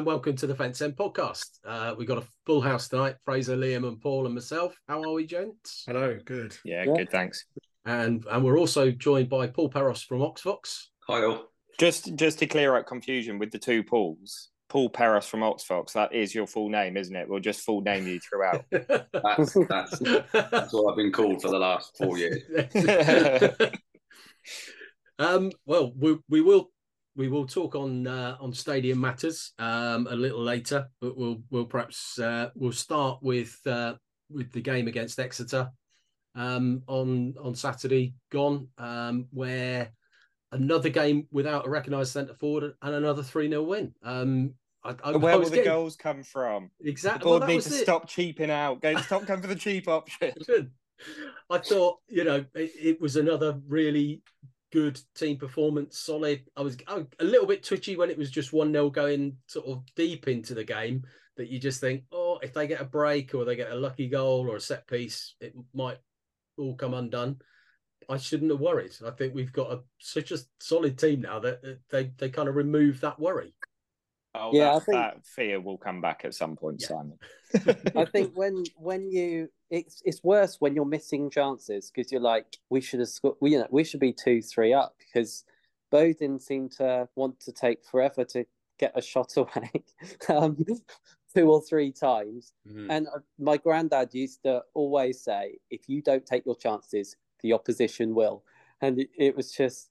and welcome to the Fence End podcast. Uh, we've got a full house tonight Fraser, Liam, and Paul, and myself. How are we, gents? Hello, good. Yeah, yeah. good, thanks. And and we're also joined by Paul Peros from OxVox. Hi, all. Just, just to clear up confusion with the two Pauls, Paul Peros from OxVox, that is your full name, isn't it? We'll just full name you throughout. that's, that's, that's what I've been called for the last four years. um, well, we, we will we will talk on uh, on stadium matters um, a little later, but we'll we'll perhaps uh, we'll start with uh, with the game against Exeter um, on on Saturday gone, um, where another game without a recognised centre forward and another three 0 win. Um, I, I, Where I will getting... the goals come from? Exactly. The board well, need to it. stop cheaping out. Go stop going for the cheap option. I thought, you know, it, it, was another really good team performance, solid. I was a little bit twitchy when it was just 1 0 going sort of deep into the game that you just think, oh, if they get a break or they get a lucky goal or a set piece, it might all come undone. I shouldn't have worried. I think we've got a, such a solid team now that uh, they, they kind of remove that worry. Oh, yeah, that, I think that fear will come back at some point, yeah. Simon. I think when when you it's it's worse when you're missing chances because you're like we should have scored. We, you know we should be two three up because Bodin seemed to want to take forever to get a shot away, um, two or three times. Mm-hmm. And uh, my granddad used to always say, if you don't take your chances, the opposition will. And it, it was just,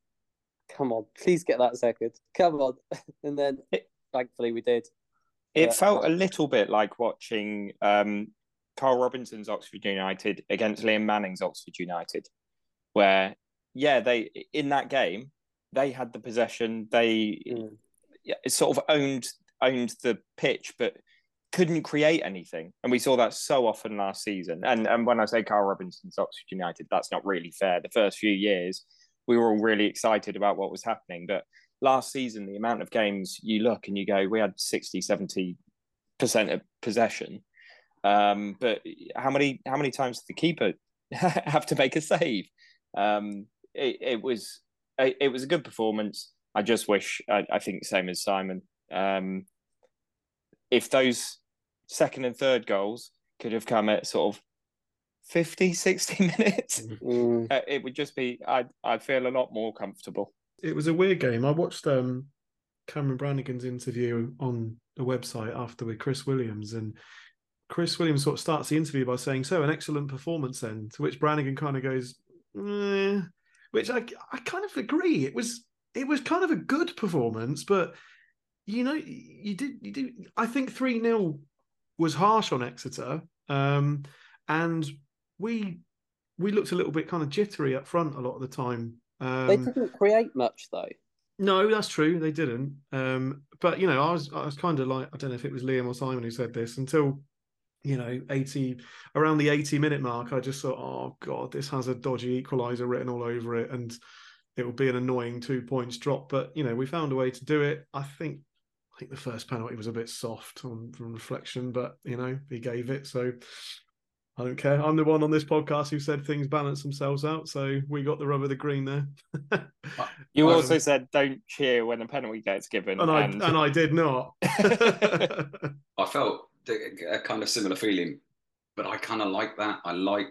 come on, please get that second, come on, and then. It- thankfully we did. It felt a little bit like watching um, Karl Robinson's Oxford United against Liam Manning's Oxford United, where yeah, they in that game they had the possession, they mm. sort of owned owned the pitch, but couldn't create anything. And we saw that so often last season. And and when I say Karl Robinson's Oxford United, that's not really fair. The first few years, we were all really excited about what was happening, but last season, the amount of games you look and you go, we had 60, 70% of possession. Um, but how many how many times did the keeper have to make a save? Um, it, it, was it, it, was a good performance. I just wish I, I think same as Simon. Um, if those second and third goals could have come at sort of 50, 60 minutes, mm. uh, it would just be I I feel a lot more comfortable it was a weird game. I watched um, Cameron Brannagan's interview on the website after with Chris Williams, and Chris Williams sort of starts the interview by saying, "So an excellent performance." Then to which Brannigan kind of goes, eh, which I I kind of agree. It was it was kind of a good performance, but you know you did you did. I think three 0 was harsh on Exeter, um, and we we looked a little bit kind of jittery up front a lot of the time um, they didn't create much though. No, that's true. They didn't. Um, but you know, I was I was kind of like I don't know if it was Liam or Simon who said this until you know 80 around the 80 minute mark. I just thought, oh god, this has a dodgy equalizer written all over it, and it will be an annoying two points drop. But you know, we found a way to do it. I think I think the first penalty was a bit soft on from reflection, but you know, he gave it. So I don't care. I'm the one on this podcast who said things balance themselves out, so we got the rub of the green there. you um, also said don't cheer when a penalty gets given, and, and... I and I did not. I felt a kind of similar feeling, but I kind of like that. I like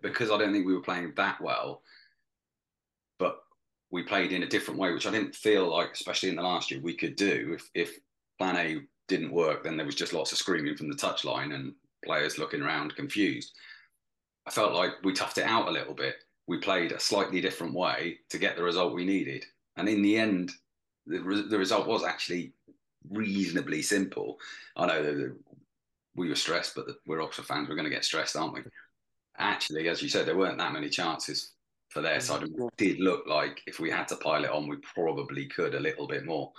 because I don't think we were playing that well, but we played in a different way, which I didn't feel like, especially in the last year, we could do. If if Plan A didn't work, then there was just lots of screaming from the touchline and players looking around confused. I felt like we toughed it out a little bit. We played a slightly different way to get the result we needed. And in the end, the, re- the result was actually reasonably simple. I know that we were stressed, but the, we're Oxford fans. We're going to get stressed, aren't we? Actually, as you said, there weren't that many chances for their side. It did look like if we had to pile it on, we probably could a little bit more.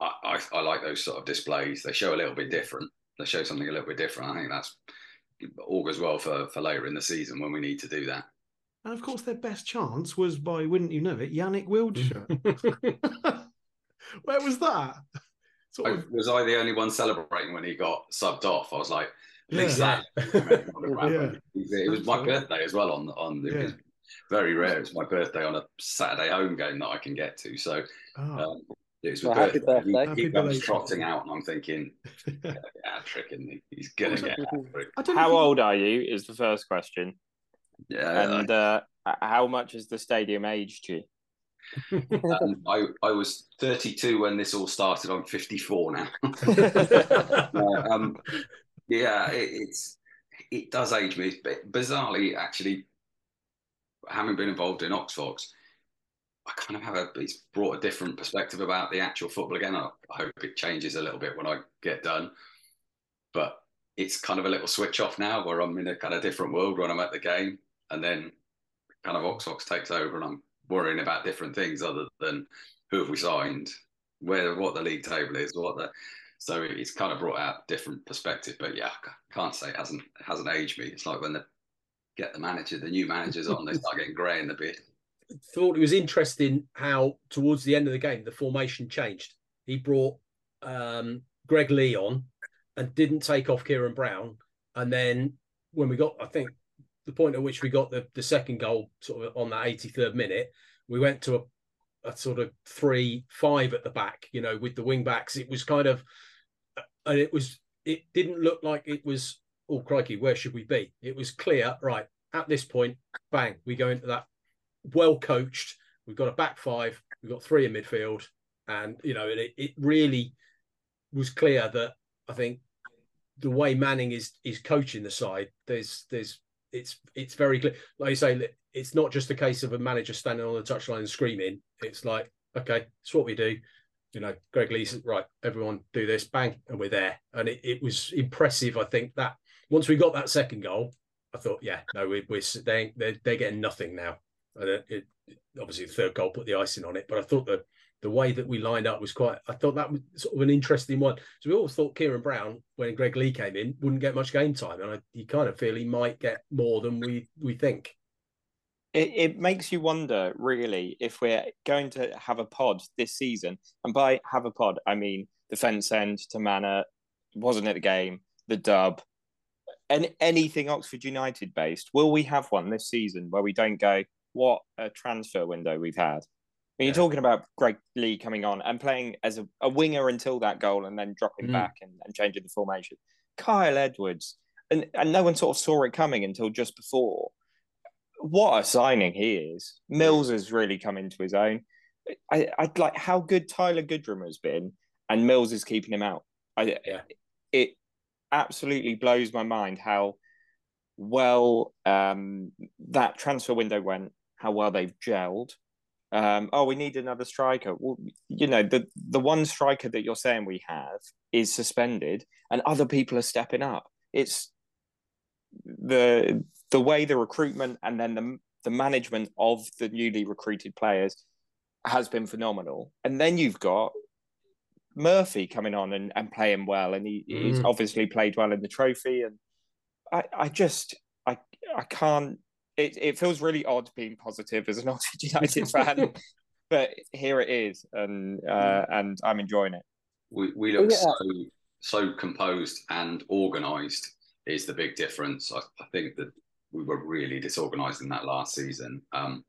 I, I, I like those sort of displays. They show a little bit different they show something a little bit different. I think that's augurs well for for later in the season when we need to do that. And of course, their best chance was by, wouldn't you know it, Yannick Wiltshire. Where was that? Sort of... Was I the only one celebrating when he got subbed off? I was like, yeah. yeah. It was my birthday as well on on the, yeah. very rare. It's my birthday on a Saturday home game that I can get to. So oh. um, It was Well, my happy birthday. birthday. He, Happy he comes trotting out, and I'm thinking, yeah, trick, isn't he? He's gonna get a hat-trick. I don't How old are you? Is the first question, Yeah, and uh, how much has the stadium aged you? um, I I was 32 when this all started. I'm 54 now. Uh, um, yeah, it, it's it does age me. But bizarrely, actually, having been involved in OxVox, I kind of have a it's brought a different perspective about the actual football again. I, I hope it changes a little bit when I get done, but it's kind of a little switch off now where I'm in a kind of different world when I'm at the game, and then kind of OxVox takes over, and I'm worrying about different things other than who have we signed, where what the league table is, what the so it's kind of brought out different perspective. But yeah, I can't say it hasn't it hasn't aged me. It's like when they get the manager, the new managers on, they start getting grey in the beard. Thought it was interesting how towards the end of the game the formation changed. He brought um, Greg Leigh on and didn't take off Ciaron Brown. And then when we got, I think the point at which we got the, the second goal sort of on that 83rd minute, we went to a, a sort of three five at the back, you know, with the wing backs. It was kind of, and it was, it didn't look like it was, oh crikey, where should we be? It was clear, right, at this point, bang, we go into that well coached. We've got a back five. We've got three in midfield, and you know, it, it really was clear that I think the way Manning is is coaching the side, there's there's it's it's very clear. Like you say, it's not just a case of a manager standing on the touchline and screaming. It's like, okay, it's what we do. You know, Greg Leigh's right. Everyone do this, bang, and we're there. And it, it was impressive. I think that once we got that second goal, I thought, yeah, no, we, we're they they're, they're getting nothing now. It, it, obviously the third goal put the icing on it. But I thought the the way that we lined up was quite. I thought that was sort of an interesting one. So we always thought Ciaron Brown, when Greg Leigh came in, wouldn't get much game time, and I, you kind of feel he might get more than we we think. It, it makes you wonder, really, if we're going to have a pod this season. And by have a pod, I mean the fence end to Manor, wasn't at the game, the dub, and anything Oxford United based. Will we have one this season where we don't go, what a transfer window we've had? When you're Yeah. talking about Greg Leigh coming on and playing as a, a winger until that goal and then dropping Mm. back and, and changing the formation. Kyle Edwards, and, and no one sort of saw it coming until just before. What a signing he is. Mills has really come into his own. I, I'd like how good Tyler Goodrham has been, and Mills is keeping him out. I, Yeah. It absolutely blows my mind how well um, that transfer window went, how well they've gelled. Um, oh, we need another striker. Well, you know, the the one striker that you're saying we have is suspended, and other people are stepping up. It's the the way the recruitment and then the the management of the newly recruited players has been phenomenal. And then you've got Murphy coming on and, and playing well, and he, he's Mm. obviously played well in the trophy. And I, I just I I can't. It, it feels really odd being positive as an Oxford United fan, but here it is, and uh, and I'm enjoying it. We we look Yeah. so so composed and organised is the big difference. I, I think that we were really disorganised in that last season. Um,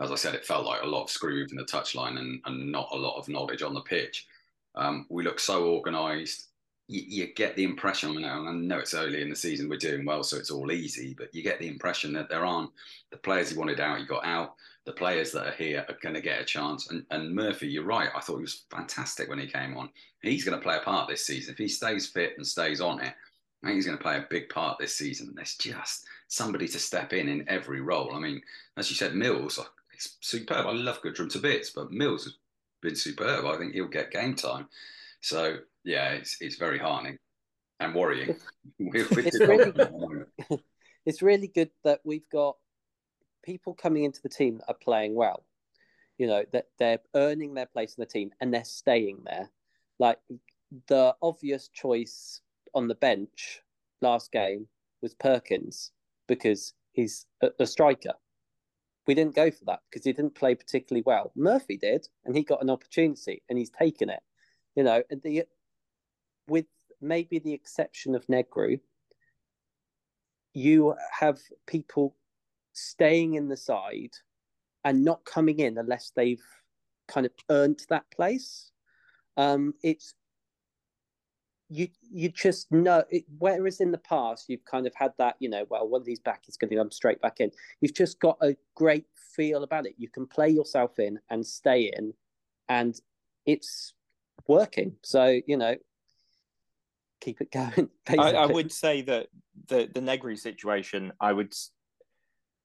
as I said, it felt like a lot of screw in the touchline and, and not a lot of knowledge on the pitch. Um, we look so organised. You, you get the impression, you and I know it's early in the season, we're doing well, so it's all easy, but you get the impression that there aren't the players you wanted out, you got out. The players that are here are going to get a chance. And, and Murphy, you're right. I thought he was fantastic when he came on. He's going to play a part this season. If he stays fit and stays on it, I think he's going to play a big part this season. There's just somebody to step in in every role. I mean, as you said, Mills, it's superb. I love Goodrham to bits, but Mills has been superb. I think he'll get game time. So yeah, it's it's very heartening and worrying. We're It's really- well at the moment. it's really good that we've got people coming into the team that are playing well. You know, that they're earning their place in the team and they're staying there. Like the obvious choice on the bench last game was Perkins because he's a, a striker. We didn't go for that because he didn't play particularly well. Murphy did, and he got an opportunity and he's taken it. You know, and the with maybe the exception of Negru, you have people staying in the side and not coming in unless they've kind of earned that place. Um, it's you you just know it, whereas in the past you've kind of had that you know well when he's back he's going to come straight back in. You've just got a great feel about it. You can play yourself in and stay in and it's working. So you know keep it going I, I, would say that the the negri situation i would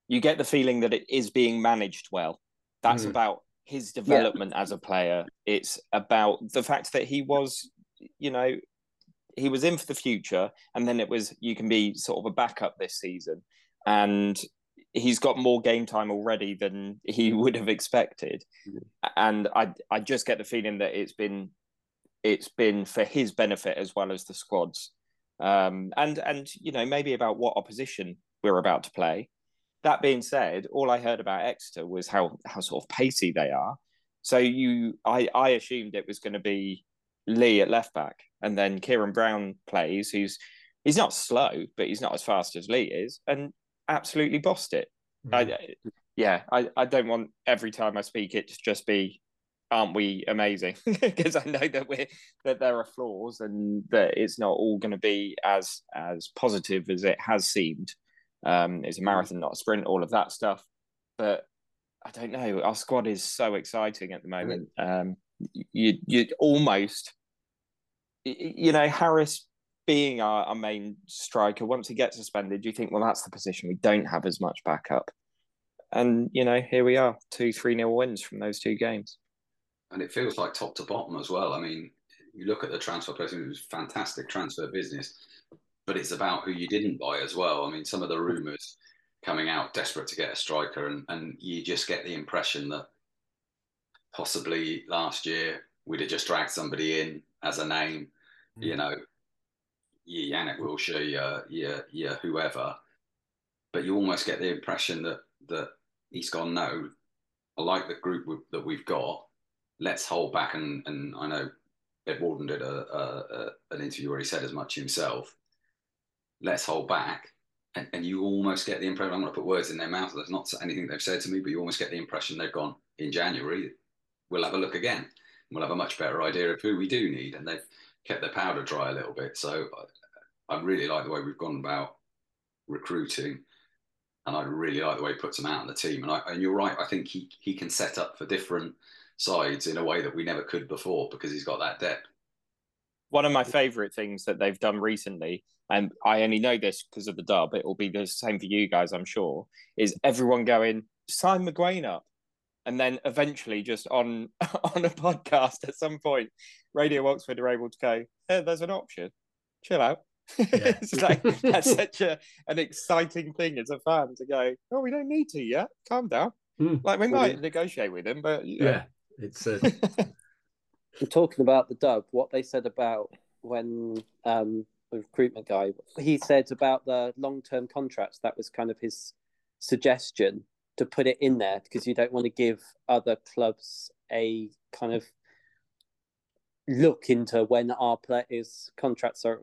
you get the feeling that it is being managed well. That's mm. about his development yeah. as a player. It's about the fact that he was you know he was in for the future, and then it was you can be sort of a backup this season, and he's got more game time already than he would have expected, and I I just get the feeling that it's been it's been for his benefit as well as the squad's, um, and and you know maybe about what opposition we're about to play. That being said, all I heard about Exeter was how how sort of pacey they are. So you, I, I assumed it was going to be Leigh at left back, and then Ciaron Brown plays, who's he's not slow, but he's not as fast as Leigh is, and absolutely bossed it. Mm. I, yeah, I, I don't want every time I speak it to just be, aren't we amazing? Because I know that we're that there are flaws and that it's not all going to be as as positive as it has seemed. Um, it's a mm. marathon, not a sprint. All of that stuff, but I don't know. Our squad is so exciting at the moment. Um, you you almost you know Harris being our, our main striker once he gets suspended you think well that's the position we don't have as much backup and you know here we are two three nil wins from those two games and it feels like top to bottom as well i mean you look at the transfer person it was fantastic transfer business but it's about who you didn't buy as well i mean some of the rumors coming out desperate to get a striker and, and you just get the impression that possibly last year we'd have just dragged somebody in as a name, mm. you know, yeah, Yannick Wilshere, yeah, yeah, yeah, whoever. But you almost get the impression that that he's gone. No, I like the group that we've got. Let's hold back. And and I know Ed Walden did a, a, a an interview where he said as much himself. Let's hold back. And, and you almost get the impression I'm going to put words in their mouth. That's not anything they've said to me, but you almost get the impression they've gone in January we'll have a look again. We'll have a much better idea of who we do need, and they've kept their powder dry a little bit. So I, I really like the way we've gone about recruiting, and I really like the way he puts them out in the team. And, I, and you're right, I think he he can set up for different sides in a way that we never could before because he's got that depth. One of my favourite things that they've done recently, and I only know this because of the dub, it will be the same for you guys, I'm sure, is everyone going, sign McGuane up and then eventually just on on a podcast at some point radio oxford are able to go hey, there's an option chill out yeah. it's like that's such a an exciting thing as a fan to go oh we don't need to yet calm down mm. like we might negotiate with him but yeah, yeah it's uh... talking about the dub what they said about when um the recruitment guy he said about the long-term contracts that was kind of his suggestion to put it in there because you don't want to give other clubs a kind of look into when our players' contracts are,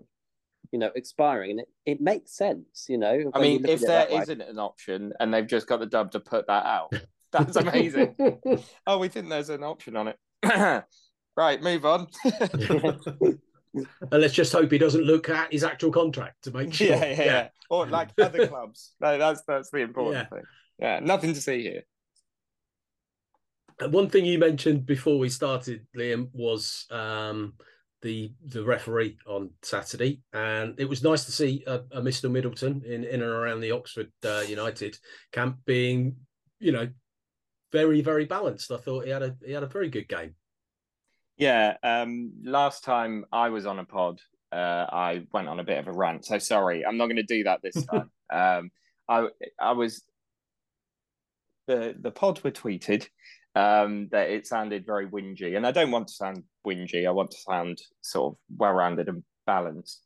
you know, expiring, and it, it makes sense. You know, I mean, if there isn't way. an option and they've just got the dub to put that out, that's amazing. oh, we think there's an option on it. right, move on. and let's just hope he doesn't look at his actual contract to make sure. Yeah, yeah, yeah. or like other clubs. No, that's that's the important yeah. thing yeah, nothing to see here. And one thing you mentioned before we started, Liam, was um, the the referee on Saturday, and it was nice to see a, a Mr. Middleton in in and around the Oxford uh, United camp being, you know, very very balanced. I thought he had a he had a very good game. Yeah, um, last time I was on a pod, uh, I went on a bit of a rant. So sorry, I'm not going to do that this time. um, I I was the the pod were tweeted um, that it sounded very whingy, and I don't want to sound whingy. I want to sound sort of well rounded and balanced.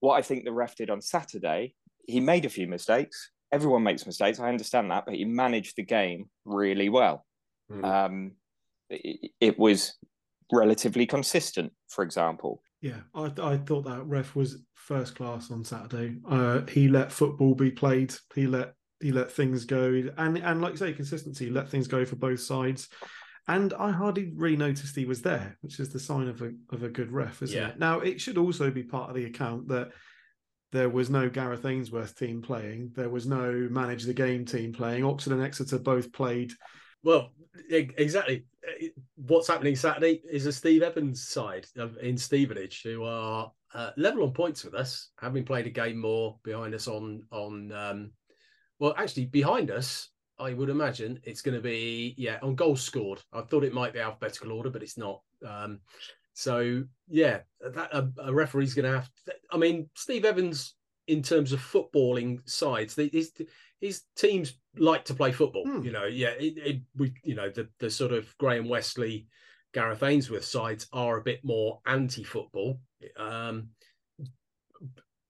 What I think the ref did on Saturday, he made a few mistakes. Everyone makes mistakes. I understand that, but he managed the game really well. Mm. Um, it, it was relatively consistent, for example. Yeah, I, I thought that ref was first class on Saturday. Uh, he let football be played. He let he let things go, and and like you say, consistency. Let things go for both sides, and I hardly really noticed he was there, which is the sign of a of a good ref, isn't Yeah. it? Now it should also be part of the account that there was no Gareth Ainsworth team playing, there was no manage the game team playing. Oxford and Exeter both played. Well, exactly. What's happening Saturday is a Steve Evans side in Stevenage who are uh, level on points with us, having played a game more behind us on on. Um, well, actually, behind us, I would imagine it's going to be yeah on goals scored. I thought it might be alphabetical order, but it's not. Um, so yeah, that a, a referee's going to have. I mean, Steve Evans in terms of footballing sides, his his teams like to play football. Hmm. You know, yeah, it, it, we you know the the sort of Graham Westley, Gareth Ainsworth sides are a bit more anti-football. Um,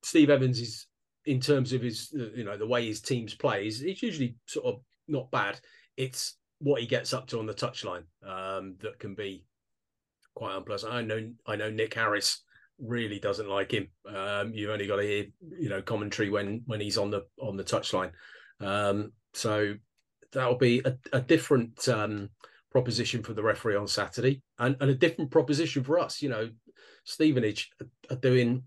Steve Evans is in terms of his you know the way his teams play is it's usually sort of not bad. It's what he gets up to on the touchline um, that can be quite unpleasant. I know I know Nick Harris really doesn't like him. Um, you've only got to hear you know commentary when when he's on the on the touchline. Um, so that'll be a, a different um, proposition for the referee on Saturday, and, and a different proposition for us. You know, Stevenage are doing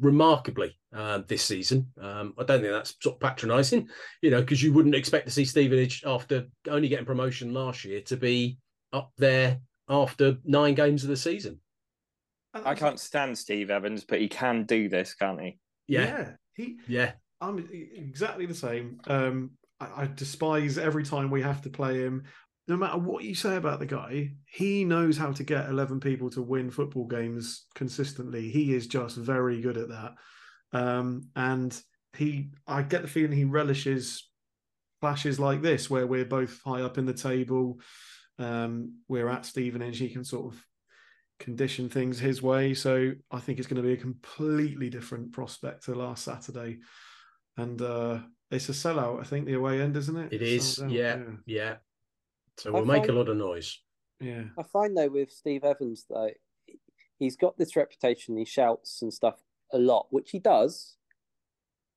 remarkably uh, this season. Um, I don't think that's sort of patronising, you know, because you wouldn't expect to see Stevenage after only getting promotion last year to be up there after nine games of the season. I can't stand Steve Evans, but he can do this, can't he? Yeah, he. yeah. I'm exactly the same. Um, I, I despise every time we have to play him. No matter what you say about the guy, he knows how to get 11 people to win football games consistently. He is just very good at that. Um, and he, I get the feeling he relishes flashes like this, where we're both high up in the table. Um, we're at Stevenage. He can sort of condition things his way. So I think it's going to be a completely different prospect to last Saturday. And uh, it's a sellout, I think, the away end, isn't it? It is. Sold out, Yeah, yeah. So we'll make a lot of noise. Yeah. I find though with Steve Evans though, he's got this reputation. He shouts and stuff a lot, which he does,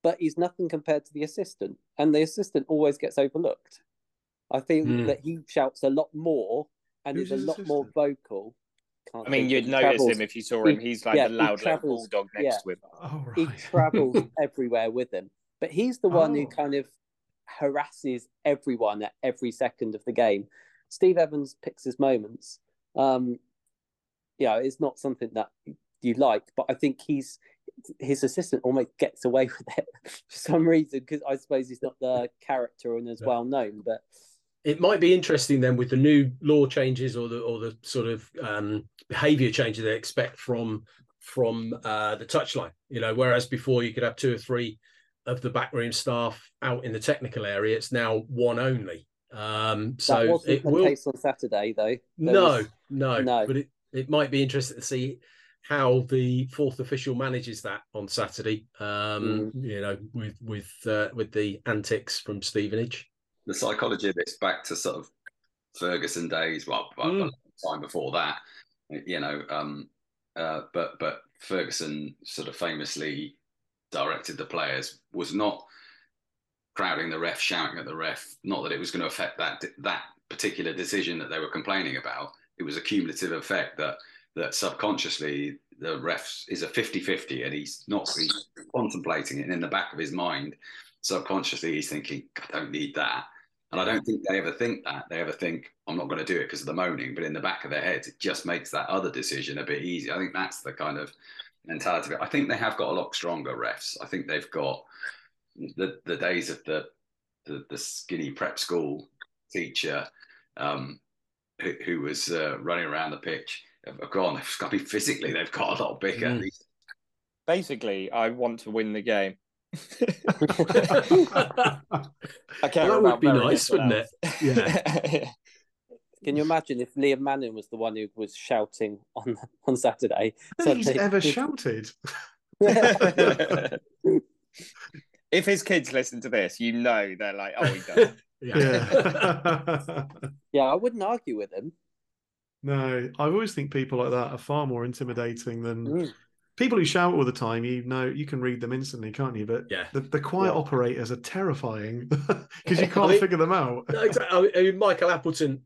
but he's nothing compared to the assistant, and the assistant always gets overlooked. I think Hmm. that he shouts a lot more and Who's is a his lot more vocal. Can't I mean, you'd notice travels- him if you saw he- him. He's like yeah, the he loud little travels- bulldog next yeah. to him. Oh, right. he travels everywhere with him. But he's the one who Oh. kind of harasses everyone at every second of the game. Steve Evans picks his moments. Um, yeah, it's not something that you like, but I think he's his assistant almost gets away with it for some reason because I suppose he's not the character and as Yeah. well known. But It might be interesting then with the new law changes or the or the sort of um, behaviour changes they expect from from uh, the touchline. You know, whereas before you could have two or three of the backroom staff out in the technical area, it's now one only. Um, so it will case on Saturday, though. There no, was- no, no. but it, it might be interesting to see how the fourth official manages that on Saturday. Um, Mm. You know, with with uh, with the antics from Stevenage. The psychology of it's back to sort of Ferguson days, well, Mm. time before that, you know. Um, uh, but but Ferguson sort of famously directed the players was not crowding the ref, shouting at the ref. Not that it was going to affect that that particular decision that they were complaining about. It was a cumulative effect that that subconsciously the ref is a 50-50 and he's not he's contemplating it and in the back of his mind subconsciously he's thinking i don't need that and i don't think they ever think that they ever think i'm not going to do it because of the moaning but in the back of their heads it just makes that other decision a bit easier i think that's the kind of mentality of it i think they have got a lot stronger refs i think they've got the the days of the the, the skinny prep school teacher um, who, who was uh, running around the pitch have gone. I mean, physically, they've got a lot bigger. Mm. Basically, I want to win the game. That I care That would be very nice, wouldn't it? else. Can you imagine if Liam Manning was the one who was shouting on on Saturday? That he's ever shouted. if his kids listen to this, you know they're like, oh, he does. Yeah. yeah, I wouldn't argue with him. no, I always think people like that are far more intimidating than Mm. People who shout all the time. You know, you can read them instantly, can't you? But Yeah. the, the quiet Yeah. operators are terrifying because you can't mean- figure them out. No, exactly. I mean, Michael Appleton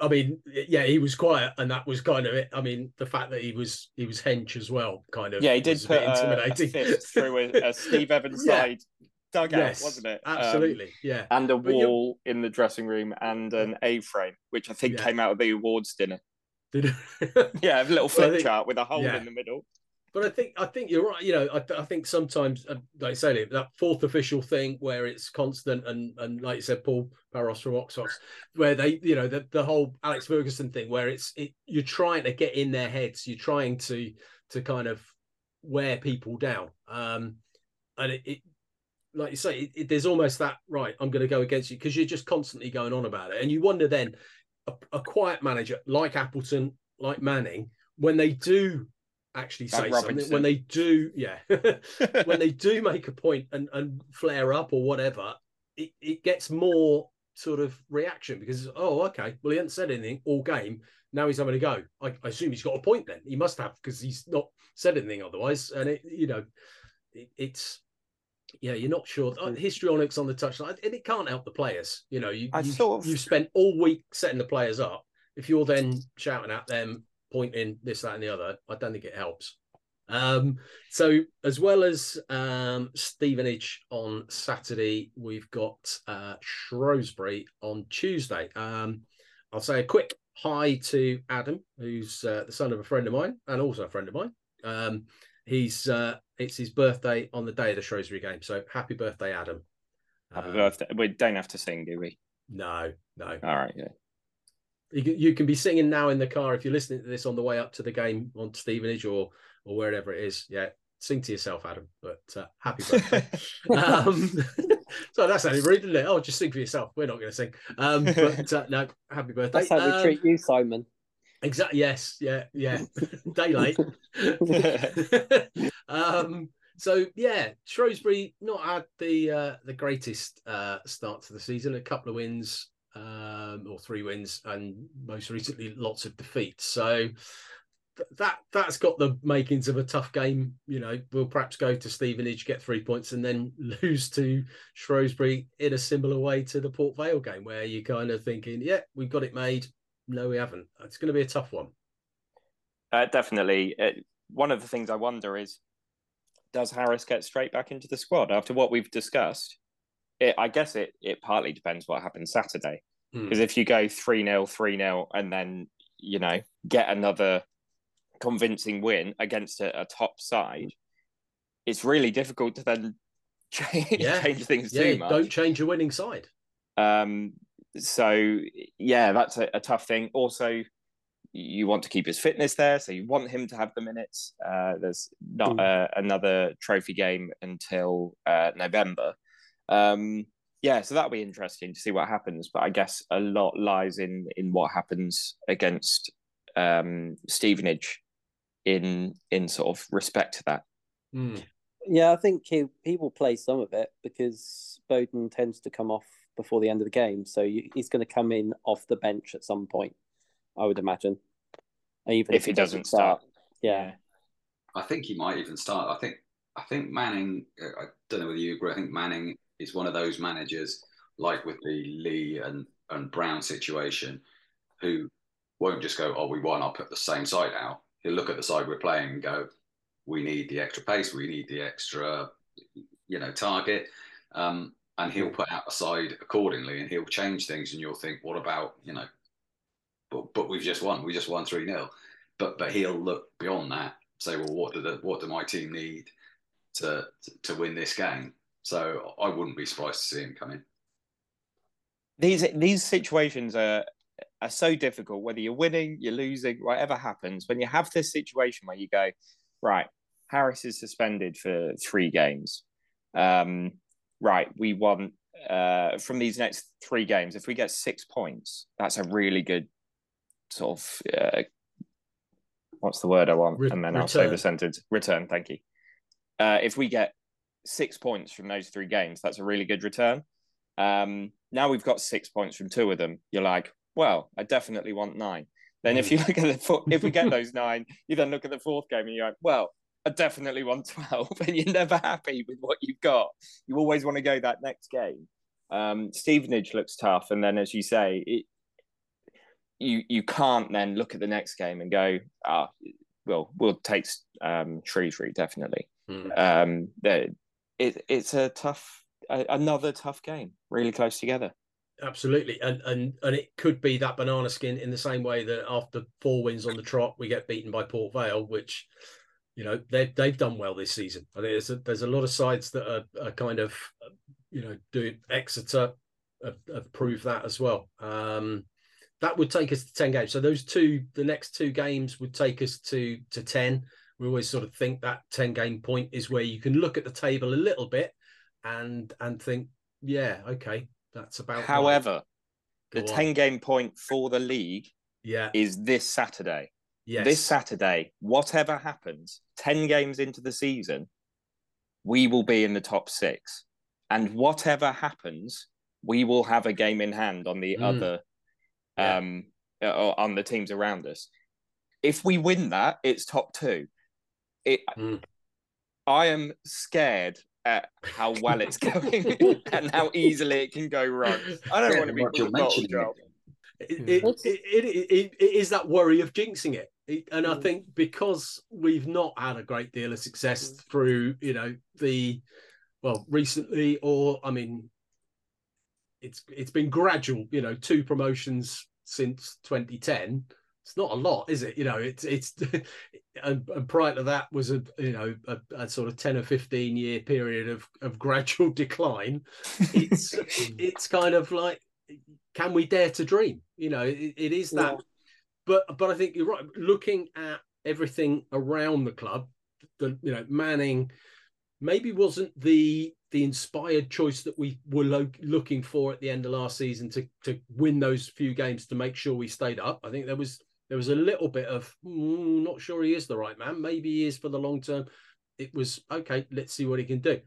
I mean, yeah, he was quiet, and that was kind of it. I mean, the fact that he was he was hench as well, kind of. Yeah, he did was a put bit a, a intimidating fist through a, a Steve Evans Yeah. side dugout, Yes, wasn't it? Um, Absolutely, yeah. and a wall in the dressing room and an A frame, which I think Yeah. came out of the awards dinner. Did- Yeah, a little Well, flip think- chart with a hole yeah. in the middle. But I think I think you're right. You know, I, I think sometimes, uh, like I said, that fourth official thing where it's constant and and like you said, Paul Barros from Oxford, where they, you know, the the whole Alex Ferguson thing, where it's it, you're trying to get in their heads, you're trying to to kind of wear people down, um, and it, it like you say, it, there's almost that right. I'm going to go against you because you're just constantly going on about it, and you wonder then a, a quiet manager like Appleton, like Manning, when they do actually say something, when they do, yeah, when they do make a point and, and flare up or whatever, it, it gets more sort of reaction because oh okay, well he hasn't said anything all game. Now he's having a go. I, I assume he's got a point then. He must have because he's not said anything otherwise. And it, you know, it, it's yeah, you're not sure. Uh, Histrionics on the touchline, and it can't help the players. You know, you, I you sort of- you've spent all week setting the players up. If you're then shouting at them, pointing this, that, and the other, I don't think it helps. Um, so as well as um, Stevenage on Saturday, we've got uh, Shrewsbury on Tuesday. Um, I'll say a quick hi to Adam, who's uh, the son of a friend of mine and also a friend of mine. Um, he's uh, it's his birthday on the day of the Shrewsbury game, so happy birthday, Adam! Happy Um, birthday. We don't have to sing, do we? No, no. All right, yeah. You can, you can be singing now in the car if you're listening to this on the way up to the game on Stevenage or or wherever it is. Yeah, sing to yourself, Adam. But uh, happy birthday. um, so that's only rude, isn't it? Oh, just sing for yourself. We're not going to sing. Um, but uh, no, happy birthday. That's how we Um, treat you, Simon. Exactly. Yes. Yeah. Yeah. Daylight. um. So yeah, Shrewsbury not had the uh, the greatest uh, start to the season. A couple of wins, um, or three wins, and most recently lots of defeats. So th- that that's got the makings of a tough game. You know, we'll perhaps go to Stevenage, get three points, and then lose to Shrewsbury in a similar way to the Port Vale game, where you're kind of thinking, yeah, we've got it made. No, we haven't. It's going to be a tough one. Uh, definitely. Uh, one of the things I wonder is does Harris get straight back into the squad after what we've discussed? It, I guess it, it partly depends what happens Saturday. Hmm. Because if you go 3 0, 3 0, and then, you know, get another convincing win against a, a top side, it's really difficult to then change, Yeah. change things yeah, too much. don't change your winning side. Um, so yeah, that's a, a tough thing. Also, you want to keep his fitness there, so you want him to have the minutes. Uh, there's not Mm. uh, another trophy game until uh, November. Um, yeah, so that'll be interesting to see what happens. But I guess a lot lies in in what happens against um, Stevenage in in sort of respect to that. Hmm. Yeah, I think he he will play some of it because Bodin tends to come off before the end of the game, so you, he's going to come in off the bench at some point. I would imagine, even If he doesn't start. Yeah, I think he might even start. I think I think Manning. uh, I don't know whether you agree. I think Manning is one of those managers, like with the Leigh and and Brown situation, who won't just go, "Oh, we won. I'll put the same side out." He'll look at the side we're playing and go, "We need the extra pace. We need the extra, you know, target." Um, and he'll put out a side accordingly, and he'll change things. And you'll think, "What about you know?" But but we've just won. We just won three 0 But but he'll look beyond that say, well, what do the what do my team need to to win this game? So I wouldn't be surprised to see him come in. these these situations are are so difficult whether you're winning you're losing whatever happens when you have this situation where you go right harris is suspended for three games um right we want uh from these next three games if we get six points that's a really good sort of uh, what's the word i want Re- and then i'll say the return. sentence return thank you uh if we get six points from those three games that's a really good return um, now we've got six points from two of them. You're like, well, I definitely want nine. Then if you look at the four, if we get those nine, you then look at the fourth game and you're like, well, I definitely want twelve, and you're never happy with what you've got. You always want to go that next game. Um, Stevenage looks tough, and then as you say, it, you you can't then look at the next game and go, ah, well, we'll take um, Shrewsbury definitely. Hmm. Um, it, it's a tough, another tough game, really close together. Absolutely, and and and it could be that banana skin in the same way that after four wins on the trot, we get beaten by Port Vale, which you know they've they've done well this season. I think there's a, there's a lot of sides that are, are kind of you know doing Exeter have, have proved that as well. Um, that would take us to ten games. So those two, the next two games would take us to to ten. We always sort of think that ten game point is where you can look at the table a little bit and and think, yeah, okay, that's about. However, the on. ten game point for the league, yeah, is this Saturday. Yes. This Saturday, whatever happens, ten games into the season, we will be in the top six, and whatever happens, we will have a game in hand on the mm. other, um, yeah. on the teams around us. If we win that, it's top two. It. Mm. I am scared at how well it's going and how easily it can go wrong. I don't yeah, want to be called bottle job. It, it, it, it is that worry of jinxing it. And I mm. think because we've not had a great deal of success mm. through, you know, the well, recently, or I mean, it's it's been gradual, you know, two promotions since 2010 it's not a lot, is it? You know, it's it's and, and prior to that was a you know a, a, sort of ten or fifteen year period of of gradual decline. It's it's kind of like, can we dare to dream? You know, it, it is that. Yeah. But but I think you're right. Looking at everything around the club, the you know Manning maybe wasn't the the inspired choice that we were lo- looking for at the end of last season to to win those few games to make sure we stayed up. I think there was there was a little bit of mm, not sure he is the right man. Maybe he is for the long term. It was okay. Let's see what he can do.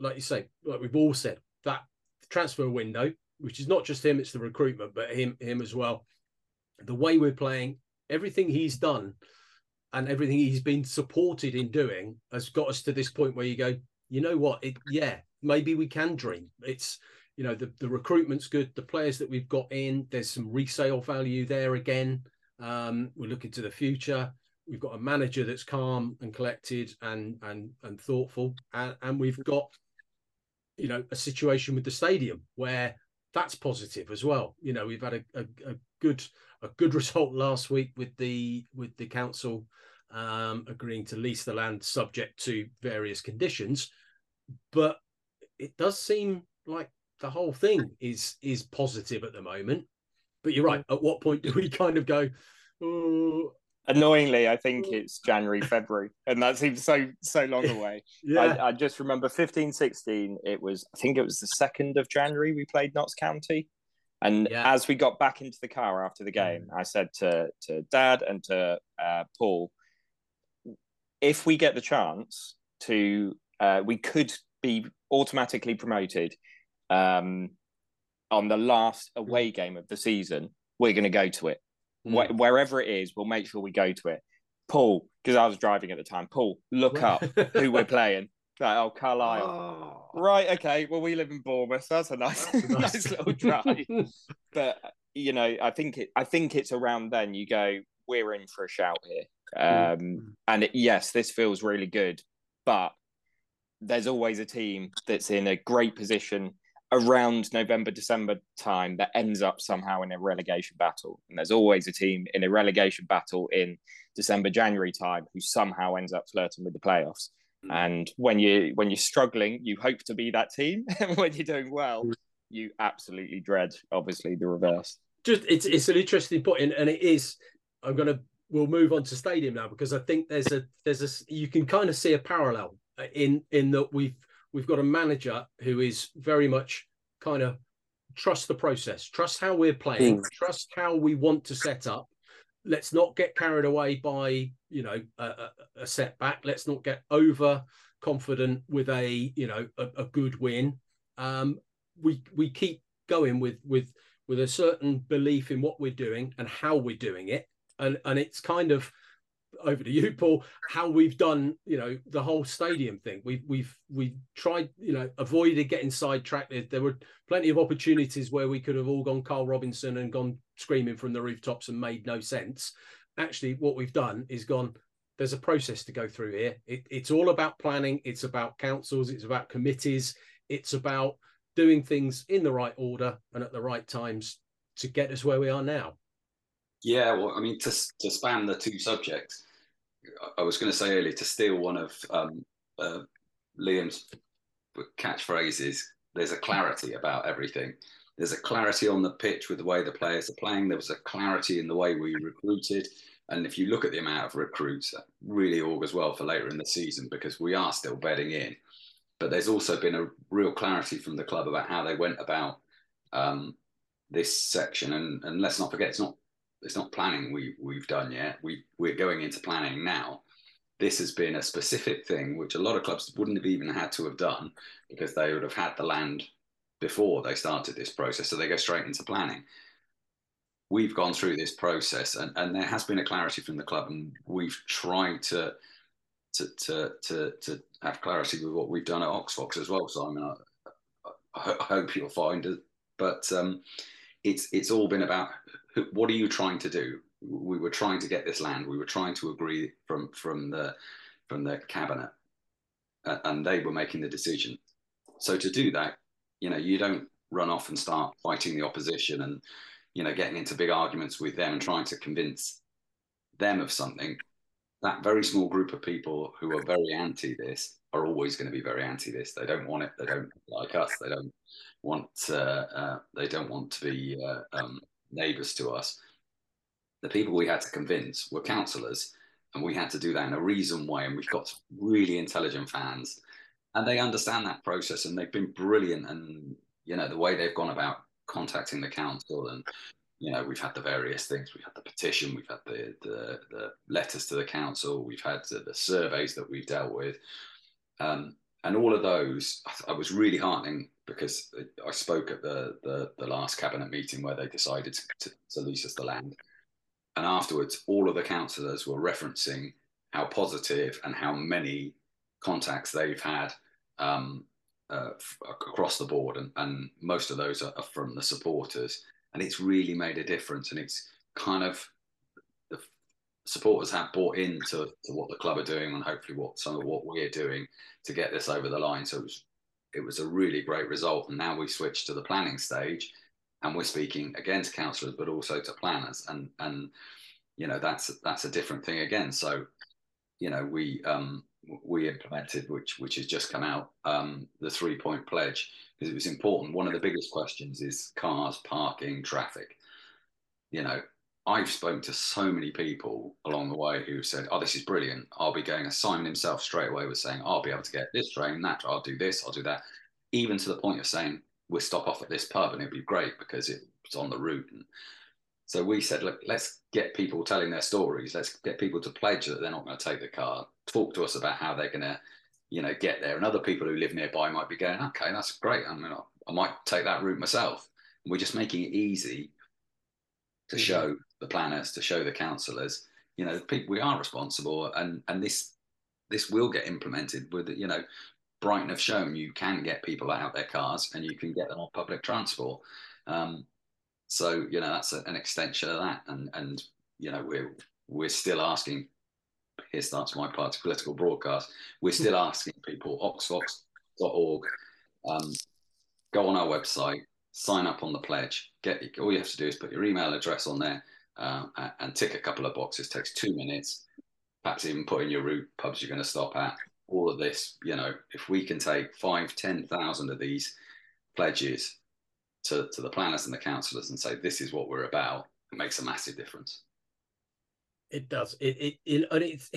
Like you say, like we've all said, that transfer window, which is not just him, it's the recruitment, but him him as well. The way we're playing, everything he's done, and everything he's been supported in doing, has got us to this point where you go, you know what? It yeah, maybe we can dream. It's you know the the recruitment's good. The players that we've got in, there's some resale value there again. Um, we're looking to the future. We've got a manager that's calm and collected and and and thoughtful, and, and we've got you know a situation with the stadium where that's positive as well. You know, we've had a, a, a good a good result last week with the with the council um, agreeing to lease the land subject to various conditions, but it does seem like the whole thing is is positive at the moment. But you're right. At what point do we kind of go? Oh. Annoyingly, I think it's January, February, and that seems so so long away. yeah. I, I, just remember 15, 16, It was I think it was the second of January we played Notts County, and yeah. as we got back into the car after the game, I said to to Dad and to uh, Paul, if we get the chance to, uh, we could be automatically promoted um, on the last away game of the season, we're going to go to it. Mm. Wh- wherever it is, we'll make sure we go to it. Paul, because I was driving at the time, Paul, look up who we're playing. Like, oh, Carlisle. Oh. Right, okay. Well, we live in Bournemouth. So That's a nice, nice little drive. but you know, I think it. I think it's around then you go. We're in for a shout here. Um, mm. And it, yes, this feels really good, but there's always a team that's in a great position around November, December time that ends up somehow in a relegation battle. And there's always a team in a relegation battle in December, January time who somehow ends up flirting with the playoffs. Mm. And when you when you're struggling, you hope to be that team. and when you're doing well, mm. you absolutely dread obviously the reverse. Just it's it's an interesting point, and, and it is. I'm gonna we'll move on to stadium now because I think there's a there's a you can kind of see a parallel in in that we've we've got a manager who is very much kind of trust the process, trust how we're playing, mm. trust how we want to set up. Let's not get carried away by you know a, a, setback. Let's not get over confident with a you know a, a good win. Um, we we keep going with with with a certain belief in what we're doing and how we're doing it, and and it's kind of over to you, Paul, how we've done, you know, the whole stadium thing. We've we've we've tried, you know, avoided getting sidetracked. There were plenty of opportunities where we could have all gone Karl Robinson and gone screaming from the rooftops and made no sense. Actually, what we've done is gone. There's a process to go through here. It, it's all about planning. It's about councils. It's about committees. It's about doing things in the right order and at the right times to get us where we are now. Yeah, well, I mean, to to span the two subjects, I was going to say earlier to steal one of um, uh, Liam's catchphrases. There's a clarity about everything. There's a clarity on the pitch with the way the players are playing. There was a clarity in the way we recruited. And if you look at the amount of recruits, that really augurs well for later in the season because we are still bedding in. But there's also been a real clarity from the club about how they went about um, this section. And, and let's not forget, it's not it's not planning we we've done yet. We we're going into planning now. This has been a specific thing which a lot of clubs wouldn't have even had to have done because they would have had the land before they started this process. So they go straight into planning. We've gone through this process and, and there has been a clarity from the club and we've tried to to to to, to have clarity with what we've done at OxVox as well. So I mean I, I hope you'll find it. But um, it's it's all been about what are you trying to do? We were trying to get this land. We were trying to agree from from the from the cabinet, uh, and they were making the decision. So to do that, you know, you don't run off and start fighting the opposition and you know getting into big arguments with them and trying to convince them of something. That very small group of people who are very anti this are always going to be very anti this. They don't want it. They don't like us. They don't want. Uh, uh, they don't want to be uh, um, neighbours to us, the people we had to convince were councillors, and we had to do that in a reasoned way. And we've got really intelligent fans, and they understand that process, and they've been brilliant. And you know the way they've gone about contacting the council, and you know we've had the various things. We've had the petition, we've had the the, the letters to the council, we've had the, the surveys that we've dealt with. Um, and all of those, I was really heartening because I spoke at the, the, the last cabinet meeting where they decided to, to, to lease us the land. And afterwards, all of the councillors were referencing how positive and how many contacts they've had um, uh, across the board. And, and most of those are, are from the supporters. And it's really made a difference. And it's kind of the supporters have bought into to what the club are doing and hopefully what some of what we're doing to get this over the line. So it was it was a really great result. And now we switched to the planning stage and we're speaking again to councillors, but also to planners. And, and, you know, that's, that's a different thing again. So, you know, we, um, we implemented, which, which has just come out, um, the three point pledge because it was important. One of the biggest questions is cars, parking, traffic. You know, I've spoken to so many people along the way who said, "Oh, this is brilliant. I'll be going." Simon himself straight away was saying, "I'll be able to get this train, that. I'll do this. I'll do that." Even to the point of saying, "We'll stop off at this pub, and it'd be great because it's on the route." And so we said, "Look, let's get people telling their stories. Let's get people to pledge that they're not going to take the car. Talk to us about how they're going to, you know, get there." And other people who live nearby might be going, "Okay, that's great. I mean, I might take that route myself." And we're just making it easy to mm-hmm. show the planners, to show the councillors, you know, people we are responsible, and and this this will get implemented with you know. Brighton have shown you can get people out their cars and you can get them on public transport. Um, so you know that's a, an extension of that, and and you know we're we're still asking. Here starts my party political broadcast. We're still asking people oxvox.org. Um, go on our website, sign up on the pledge. Get all you have to do is put your email address on there uh, and tick a couple of boxes. Takes two minutes. Perhaps even put in your route, pubs you're going to stop at. All of this, you know, if we can take five, ten thousand of these pledges to, to the planners and the councillors and say this is what we're about, it makes a massive difference. It does. It, it, it and it's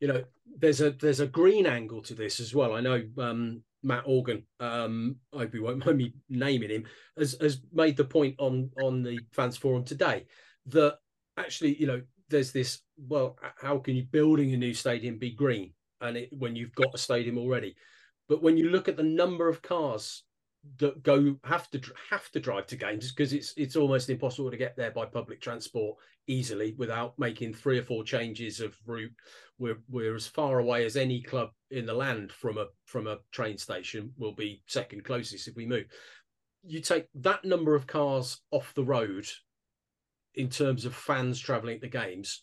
you know there's a there's a green angle to this as well. I know um, Matt Organ, um, I hope you won't mind me naming him, has has made the point on on the fans forum today that actually, you know, there's this. Well, how can you building a new stadium be green, and it, when you've got a stadium already? But when you look at the number of cars go have to have to drive to games because it's it's almost impossible to get there by public transport easily without making three or four changes of route. We're we're as far away as any club in the land from a from a train station. We'll be second closest if we move. You take that number of cars off the road in terms of fans travelling to games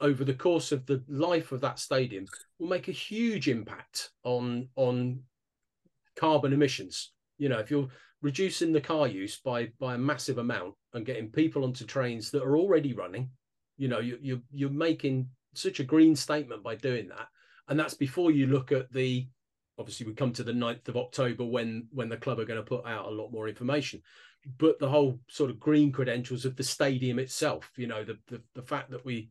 over the course of the life of that stadium will make a huge impact on on carbon emissions you know if you're reducing the car use by by a massive amount and getting people onto trains that are already running you know you, you're you're making such a green statement by doing that. And that's before you look at the obviously we come to the 9th of october when when the club are going to put out a lot more information but the whole sort of green credentials of the stadium itself you know the the, the fact that we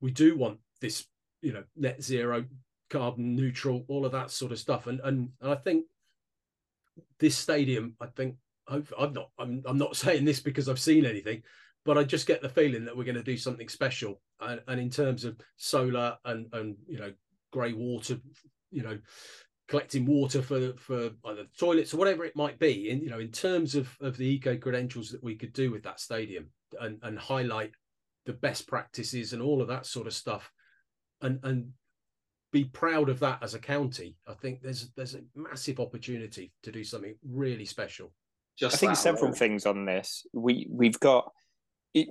we do want this you know net zero carbon neutral all of that sort of stuff. And and, and i think this stadium, I think I'm not I'm, I'm not saying this because I've seen anything, but I just get the feeling that we're going to do something special. And, and in terms of solar and and you know grey water, you know, collecting water for for either toilets or whatever it might be. In you know, in terms of of the eco credentials that we could do with that stadium and and highlight the best practices and all of that sort of stuff, and and be proud of that as a county. I think there's there's a massive opportunity to do something really special. Just I think several things on this. We we've got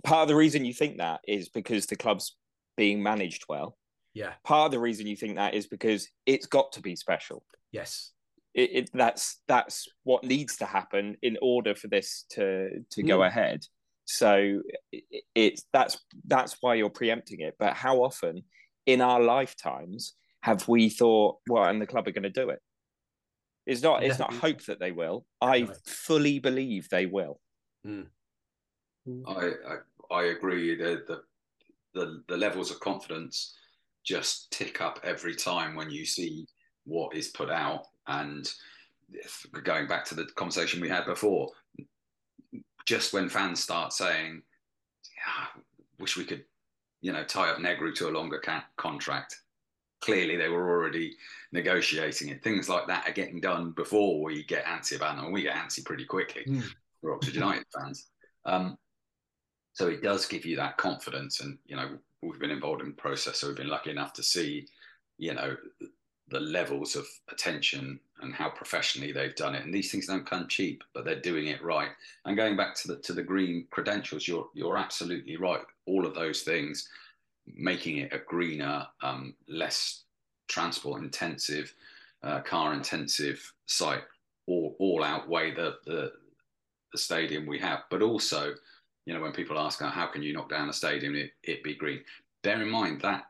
part of the reason you think that is because the club's being managed well. Yeah. Part of the reason you think that is because it's got to be special. Yes. It, it that's that's what needs to happen in order for this to to mm. go ahead. So it, it's that's that's why you're preempting it. But how often in our lifetimes have we thought, well, and the club are going to do it? It's not. It's not hope that they will. I fully believe they will. Mm. I, I, I agree. The, the the the levels of confidence just tick up every time when you see what is put out. And going back to the conversation we had before, just when fans start saying, yeah, "Wish we could," you know, tie up Negru to a longer ca- contract clearly they were already negotiating it. Things like that are getting done before we get antsy about them, and we get antsy pretty quickly mm. for Oxford United fans. Um, so it does give you that confidence, and you know we've been involved in the process, so we've been lucky enough to see, you know, the levels of attention and how professionally they've done it. And these things don't come cheap, but they're doing it right. And going back to the to the green credentials, you're you're absolutely right. All of those things making it a greener, um, less transport intensive, uh, car intensive site all, all outweigh the, the, the stadium we have. But also, you know, when people ask, oh, how can you knock down a stadium it, it be green? Bear in mind that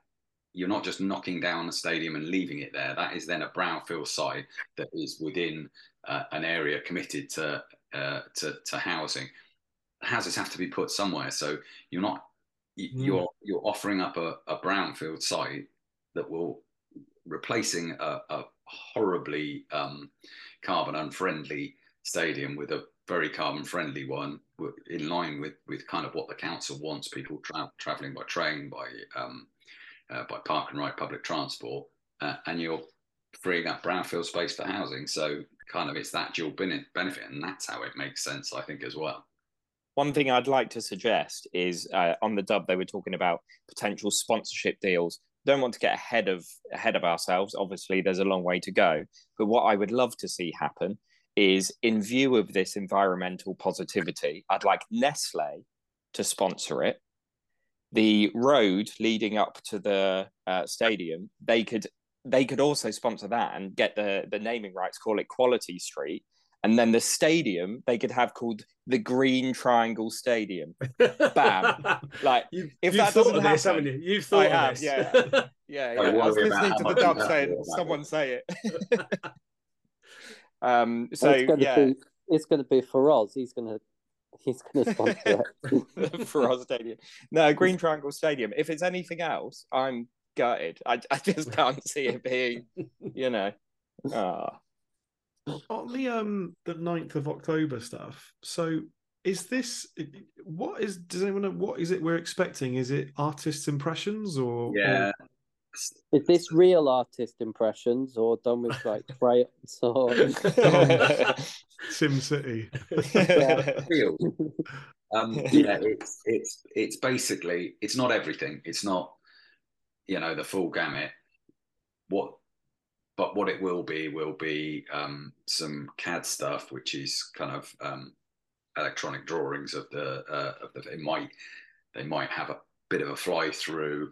you're not just knocking down a stadium and leaving it there. That is then a brownfield site that is within uh, an area committed to, uh, to, to housing. Houses have to be put somewhere, so you're not Mm. you're you're offering up a, a brownfield site that will replacing a, a horribly um, carbon unfriendly stadium with a very carbon friendly one in line with with kind of what the council wants people tra- traveling by train by um, uh, by park and ride public transport uh, and you're freeing up brownfield space for housing so kind of it's that dual benefit and that's how it makes sense i think as well one thing I'd like to suggest is uh, on the dub they were talking about potential sponsorship deals. Don't want to get ahead of ahead of ourselves. Obviously, there's a long way to go. But what I would love to see happen is, in view of this environmental positivity, I'd like Nestle to sponsor it. The road leading up to the uh, stadium, they could they could also sponsor that and get the the naming rights, call it Quality Street, and then the stadium they could have called the Green Triangle Stadium. Bam! Like you've, if you've that doesn't happen, this, haven't you? You've thought I have, this. yeah, yeah. yeah. I was listening to the dub saying, "Someone say it." um. So it's yeah, be, it's going to be Firoz. He's going to. He's going to sponsor it. Firoz Stadium. No, Green Triangle Stadium. If it's anything else, I'm gutted. I, I just can't see it being, you know. Ah. Oh on the um the 9th of October stuff. So is this what is does anyone know what is it we're expecting? Is it artists' impressions or yeah? Or... Is this real artist impressions or done with like crayons or? Sim City. Real. Um, yeah, it's it's it's basically it's not everything. It's not you know the full gamut. What, but what it will be will be um, some CAD stuff, which is kind of um, electronic drawings of the uh, of the. They might they might have a bit of a fly through.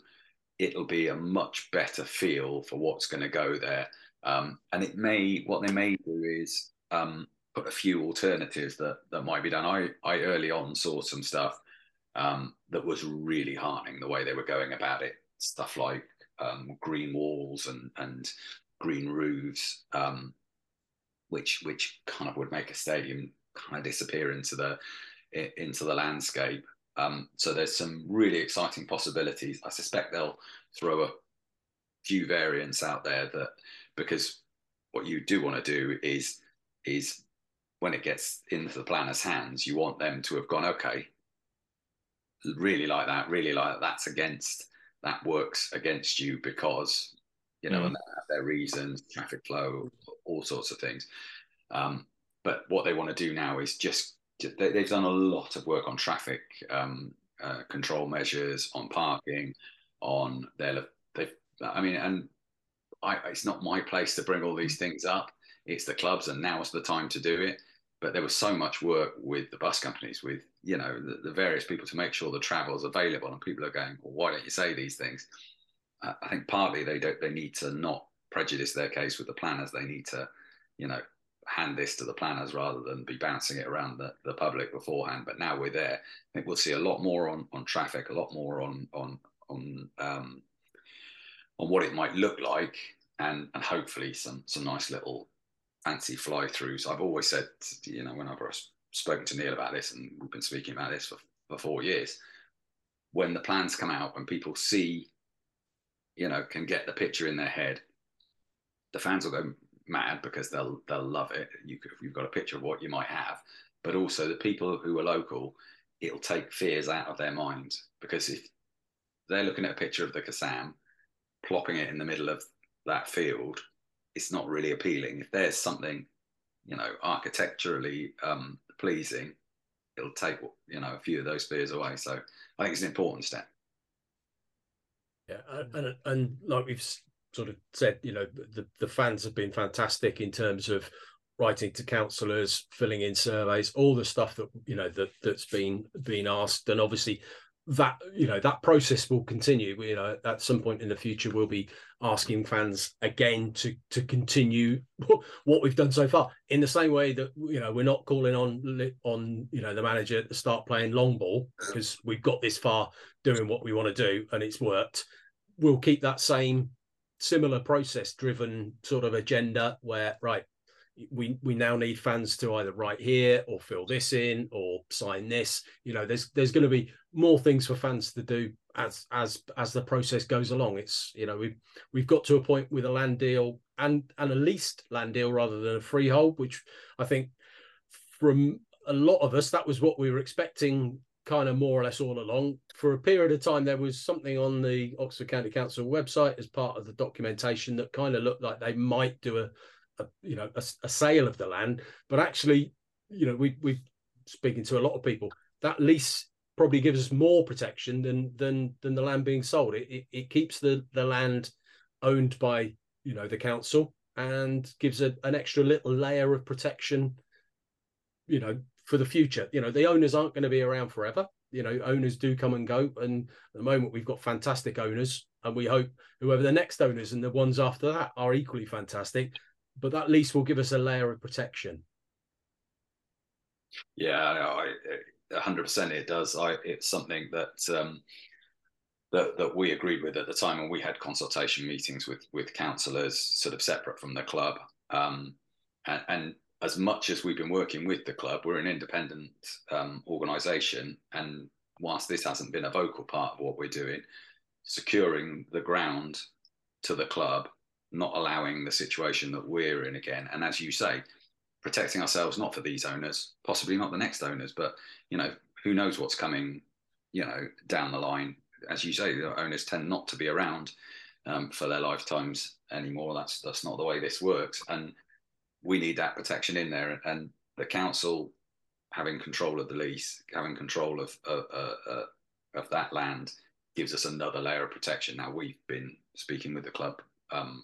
It'll be a much better feel for what's going to go there. Um, and it may what they may do is um, put a few alternatives that that might be done. I I early on saw some stuff um, that was really heartening the way they were going about it. Stuff like um, green walls and and green roofs, um, which which kind of would make a stadium kind of disappear into the into the landscape. Um, so there's some really exciting possibilities. I suspect they'll throw a few variants out there that because what you do want to do is is when it gets into the planner's hands, you want them to have gone, okay, really like that, really like that. That's against that works against you because you know, mm. and they have their reasons, traffic flow, all sorts of things. Um, but what they want to do now is just they, have done a lot of work on traffic um, uh, control measures, on parking, on their. They, I mean, and I, it's not my place to bring all these things up. It's the clubs, and now is the time to do it. But there was so much work with the bus companies, with you know the, the various people to make sure the travel is available, and people are going, well, why don't you say these things? I think partly they don't. They need to not prejudice their case with the planners. They need to, you know, hand this to the planners rather than be bouncing it around the, the public beforehand. But now we're there, I think we'll see a lot more on, on traffic, a lot more on on on um, on what it might look like, and and hopefully some some nice little fancy fly throughs. I've always said, you know, whenever I've spoken to Neil about this, and we've been speaking about this for, for four years, when the plans come out and people see, you know, can get the picture in their head, the fans will go mad because they'll they'll love it. You you've got a picture of what you might have, but also the people who are local, it'll take fears out of their minds because if they're looking at a picture of the Kassam, plopping it in the middle of that field, it's not really appealing. If there's something, you know, architecturally um, pleasing, it'll take you know a few of those fears away. So I think it's an important step. Yeah, and and like we've sort of said, you know, the, the fans have been fantastic in terms of writing to councillors, filling in surveys, all the stuff that you know that that's been been asked, and obviously that you know that process will continue. You know, at some point in the future, we'll be asking fans again to to continue what we've done so far. In the same way that you know we're not calling on on you know the manager to start playing long ball because we've got this far doing what we want to do and it's worked. We'll keep that same similar process driven sort of agenda where right we we now need fans to either write here or fill this in or sign this you know there's there's going to be more things for fans to do as as as the process goes along it's you know we've we've got to a point with a land deal and and a leased land deal rather than a freehold which i think from a lot of us that was what we were expecting kind of more or less all along. For a period of time, there was something on the Oxford County Council website as part of the documentation that kind of looked like they might do a, a you know, a, a, sale of the land, but actually, you know, we we speaking to a lot of people that lease probably gives us more protection than than than the land being sold. It it, it keeps the the land owned by you know the council and gives a, an extra little layer of protection you know for the future. You know, the owners aren't going to be around forever. You know, owners do come and go. And at the moment, we've got fantastic owners. And we hope whoever the next owners and the ones after that are equally fantastic. But that lease will give us a layer of protection. Yeah, I, 100% it does. I, it's something that um, that that we agreed with at the time, and we had consultation meetings with with councillors, sort of separate from the club. Um, and, and as much as we've been working with the club, we're an independent um, organisation, and whilst this hasn't been a vocal part of what we're doing, securing the ground to the club, not allowing the situation that we're in again, and as you say, protecting ourselves not for these owners, possibly not the next owners, but you know who knows what's coming, you know, down the line. As you say, the owners tend not to be around um, for their lifetimes anymore. That's that's not the way this works, and we need that protection in there. And the council having control of the lease, having control of uh, uh, uh, of that land, gives us another layer of protection. Now we've been speaking with the club, um,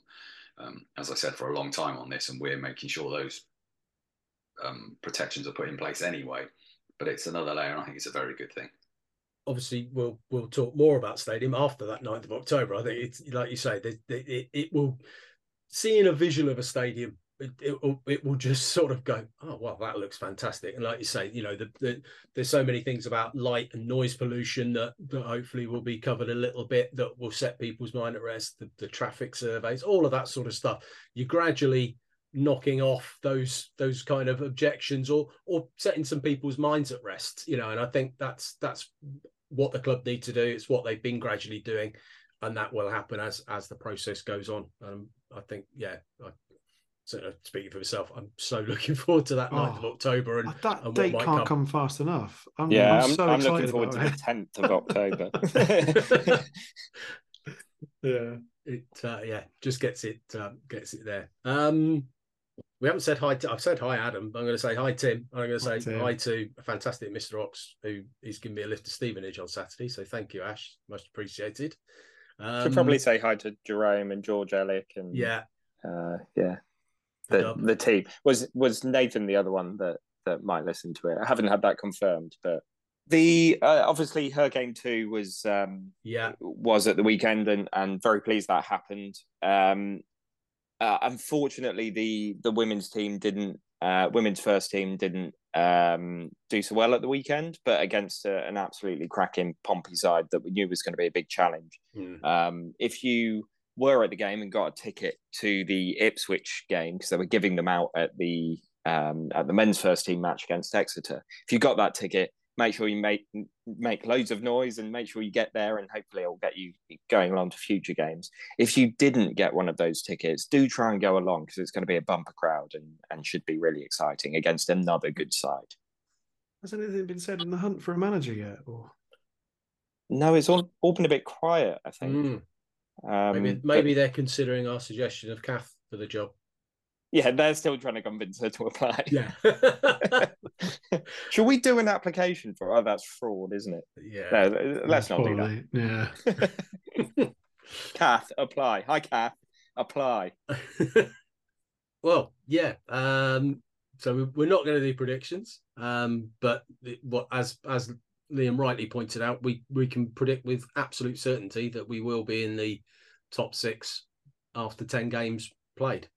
um, as I said, for a long time on this, and we're making sure those um, protections are put in place anyway. But it's another layer, and I think it's a very good thing obviously we'll we'll talk more about stadium after that 9th of October. I think it's like you say, it, it, it will seeing a visual of a stadium. It, it, will, it will just sort of go, oh well, that looks fantastic. And like you say, you know, the, the, there's so many things about light and noise pollution that, that hopefully will be covered a little bit that will set people's mind at rest. The, the traffic surveys, all of that sort of stuff. You're gradually knocking off those those kind of objections or or setting some people's minds at rest you know and i think that's that's what the club need to do. It's what they've been gradually doing, and that will happen as as the process goes on. Um, I think, yeah, I, so speaking for myself, I'm so looking forward to that oh, 9th of October. And that and date can't come. come. fast enough. I'm, yeah, I'm, I'm, so I'm looking forward to it. the 10th of October. yeah, it uh, yeah just gets it uh, gets it there. Um, we haven't said hi to I've said hi Adam. I'm going to say hi Tim. I'm going to say hi, hi to a fantastic Mr. Ox who is giving me a lift to Stevenage on Saturday. So thank you, Ash. Much appreciated. Um, Should probably say hi to Jerome and George Ellick and yeah, uh, yeah, the the team was was Nathan the other one that that might listen to it. I haven't had that confirmed, but the uh, obviously her game two was um yeah was at the weekend and and very pleased that happened um uh, unfortunately, the the women's team didn't. Uh, women's first team didn't um, do so well at the weekend, but against a, an absolutely cracking Pompey side that we knew was going to be a big challenge. Mm. Um, if you were at the game and got a ticket to the Ipswich game because they were giving them out at the um, at the men's first team match against Exeter, if you got that ticket, make sure you make make loads of noise and make sure you get there and hopefully it'll get you going along to future games. If you didn't get one of those tickets do try and go along because it's going to be a bumper crowd and and should be really exciting against another good side. Has anything been said in the hunt for a manager yet or? No it's all, all been a bit quiet i think. Mm. Um, maybe, maybe but... they're considering our suggestion of Kath for the job yeah, they're still trying to convince her to apply. Yeah. Should we do an application for? Oh, that's fraud, isn't it? Yeah. No, let's not do that. Yeah. Kath, apply. Hi, Kath. Apply. well, yeah. Um, so we're not going to do predictions, um, but what as as Liam rightly pointed out, we we can predict with absolute certainty that we will be in the top six after ten games played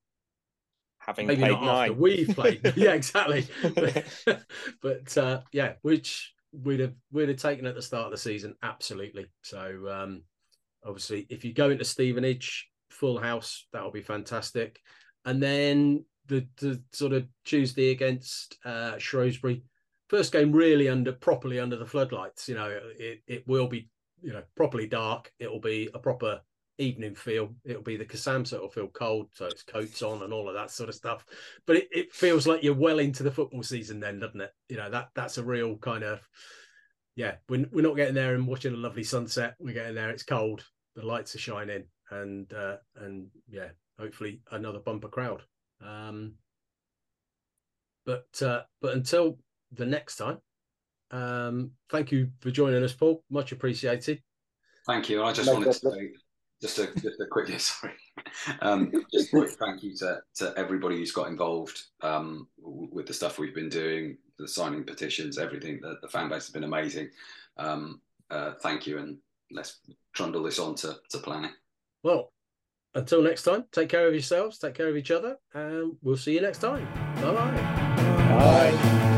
having Maybe played nine. we've played. yeah, exactly. but, but uh, yeah, which we'd have we'd have taken at the start of the season, absolutely. So um, obviously, if you go into Stevenage, full house, that'll be fantastic. And then the, the sort of Tuesday against uh, Shrewsbury, first game really under properly under the floodlights. You know, it it will be you know properly dark. It will be a proper evening feel. It'll be the Kassam, so it'll feel cold, so it's coats on and all of that sort of stuff. But it, it feels like you're well into the football season then, doesn't it? You know, that that's a real kind of yeah, we're, we're not getting there and watching a lovely sunset. We're getting there, it's cold, the lights are shining, and uh and yeah, hopefully another bumper crowd. Um but uh but until the next time, um, thank you for joining us, Paul. Much appreciated. Thank you. I just no wanted problem. to say just a just a quick sorry um, just quick thank you to, to everybody who's got involved um, with the stuff we've been doing the signing petitions everything the, the fan base has been amazing um, uh, thank you and let's trundle this on to, to planning well until next time take care of yourselves take care of each other and we'll see you next time bye bye bye